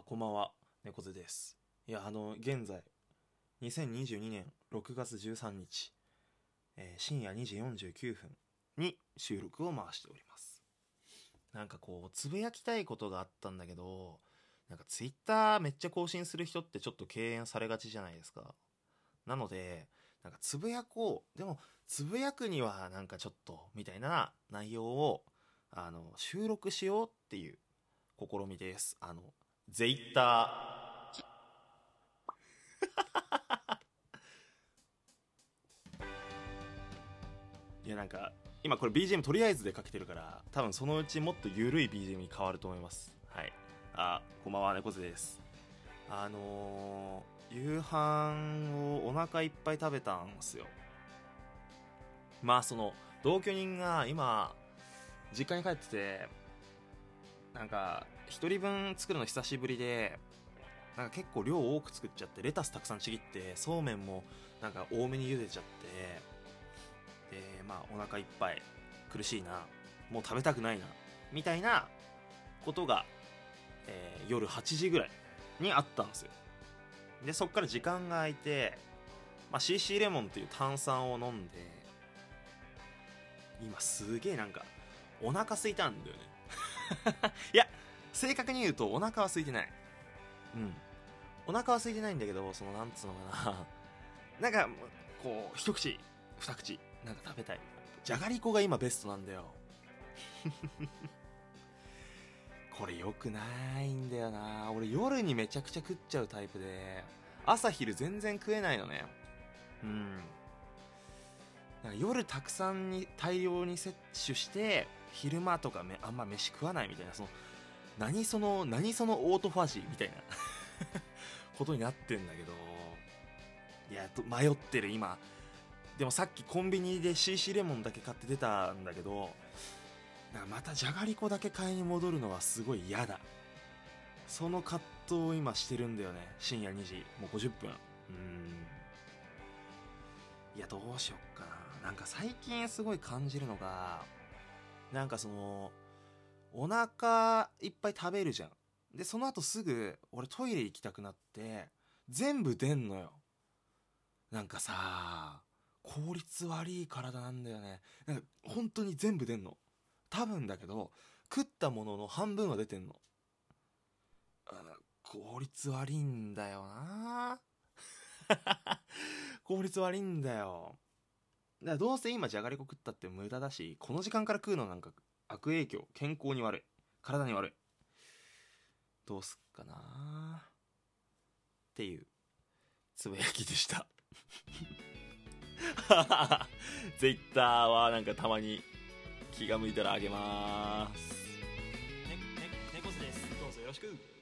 あこんばんは。猫背です。いやあの現在2022年6月13日、えー深夜2時49分に収録を回しております。なんかこうつぶやきたいことがあったんだけどなんかツイッターめっちゃ更新する人ってちょっと敬遠されがちじゃないですか。なのでなんかつぶやこうでもつぶやくにはなんかちょっとみたいな内容をあの収録しようっていう試みです。あのゼイッターいやなんか今これ BGM とりあえずでかけてるから多分そのうちもっと緩い BGM に変わると思います。はい。あこんばんは猫背です。あのー、夕飯をお腹いっぱい食べたんすよ。まあその同居人が今実家に帰っててなんか1人分作るの久しぶりでなんか結構量多く作っちゃってレタスたくさんちぎってそうめんもなんか多めに茹でちゃってでまあお腹いっぱい苦しいなもう食べたくないなみたいなことが、えー夜8時ぐらいにあったんですよ。でそっから時間が空いて、まあ、CC レモンっていう炭酸を飲んで今すげえなんかお腹空いたんだよね。いや正確に言うとお腹は空いてない。うん。お腹は空いてないんだけどそのなんつうのかな。なんかこう一口二口なんか食べたい。じゃがりこが今ベストなんだよ。これ良くないんだよな。俺夜にめちゃくちゃ食っちゃうタイプで朝昼全然食えないのね。うん。なんか夜たくさんに大量に摂取して昼間とかめあんま飯食わないみたいなその何その何そのオートファジーみたいな ことになってんだけどいや迷ってる今。でもさっきコンビニで CC レモンだけ買って出たんだけどなんかまたじゃがりこだけ買いに戻るのはすごい嫌だ。その葛藤を今してるんだよね深夜2時。もう50分。うん。いやどうしよっかな。なんか最近すごい感じるのがなんかそのお腹いっぱい食べるじゃん。でその後すぐ俺トイレ行きたくなって全部出んのよ。なんかさ効率悪い体なんだよね。なんか本当に全部出んの。多分だけど食ったものの半分は出てんの。効率悪いんだよな。効率悪いんだよ。だどうせ今じゃがりこ食ったって無駄だしこの時間から食うのなんか悪影響。健康に悪い。体に悪い。どうすっかな。っていうつぶやきでした。ツイッターはなんかたまに気が向いたらあげます。ね、ね、猫背です。どうぞよろしく。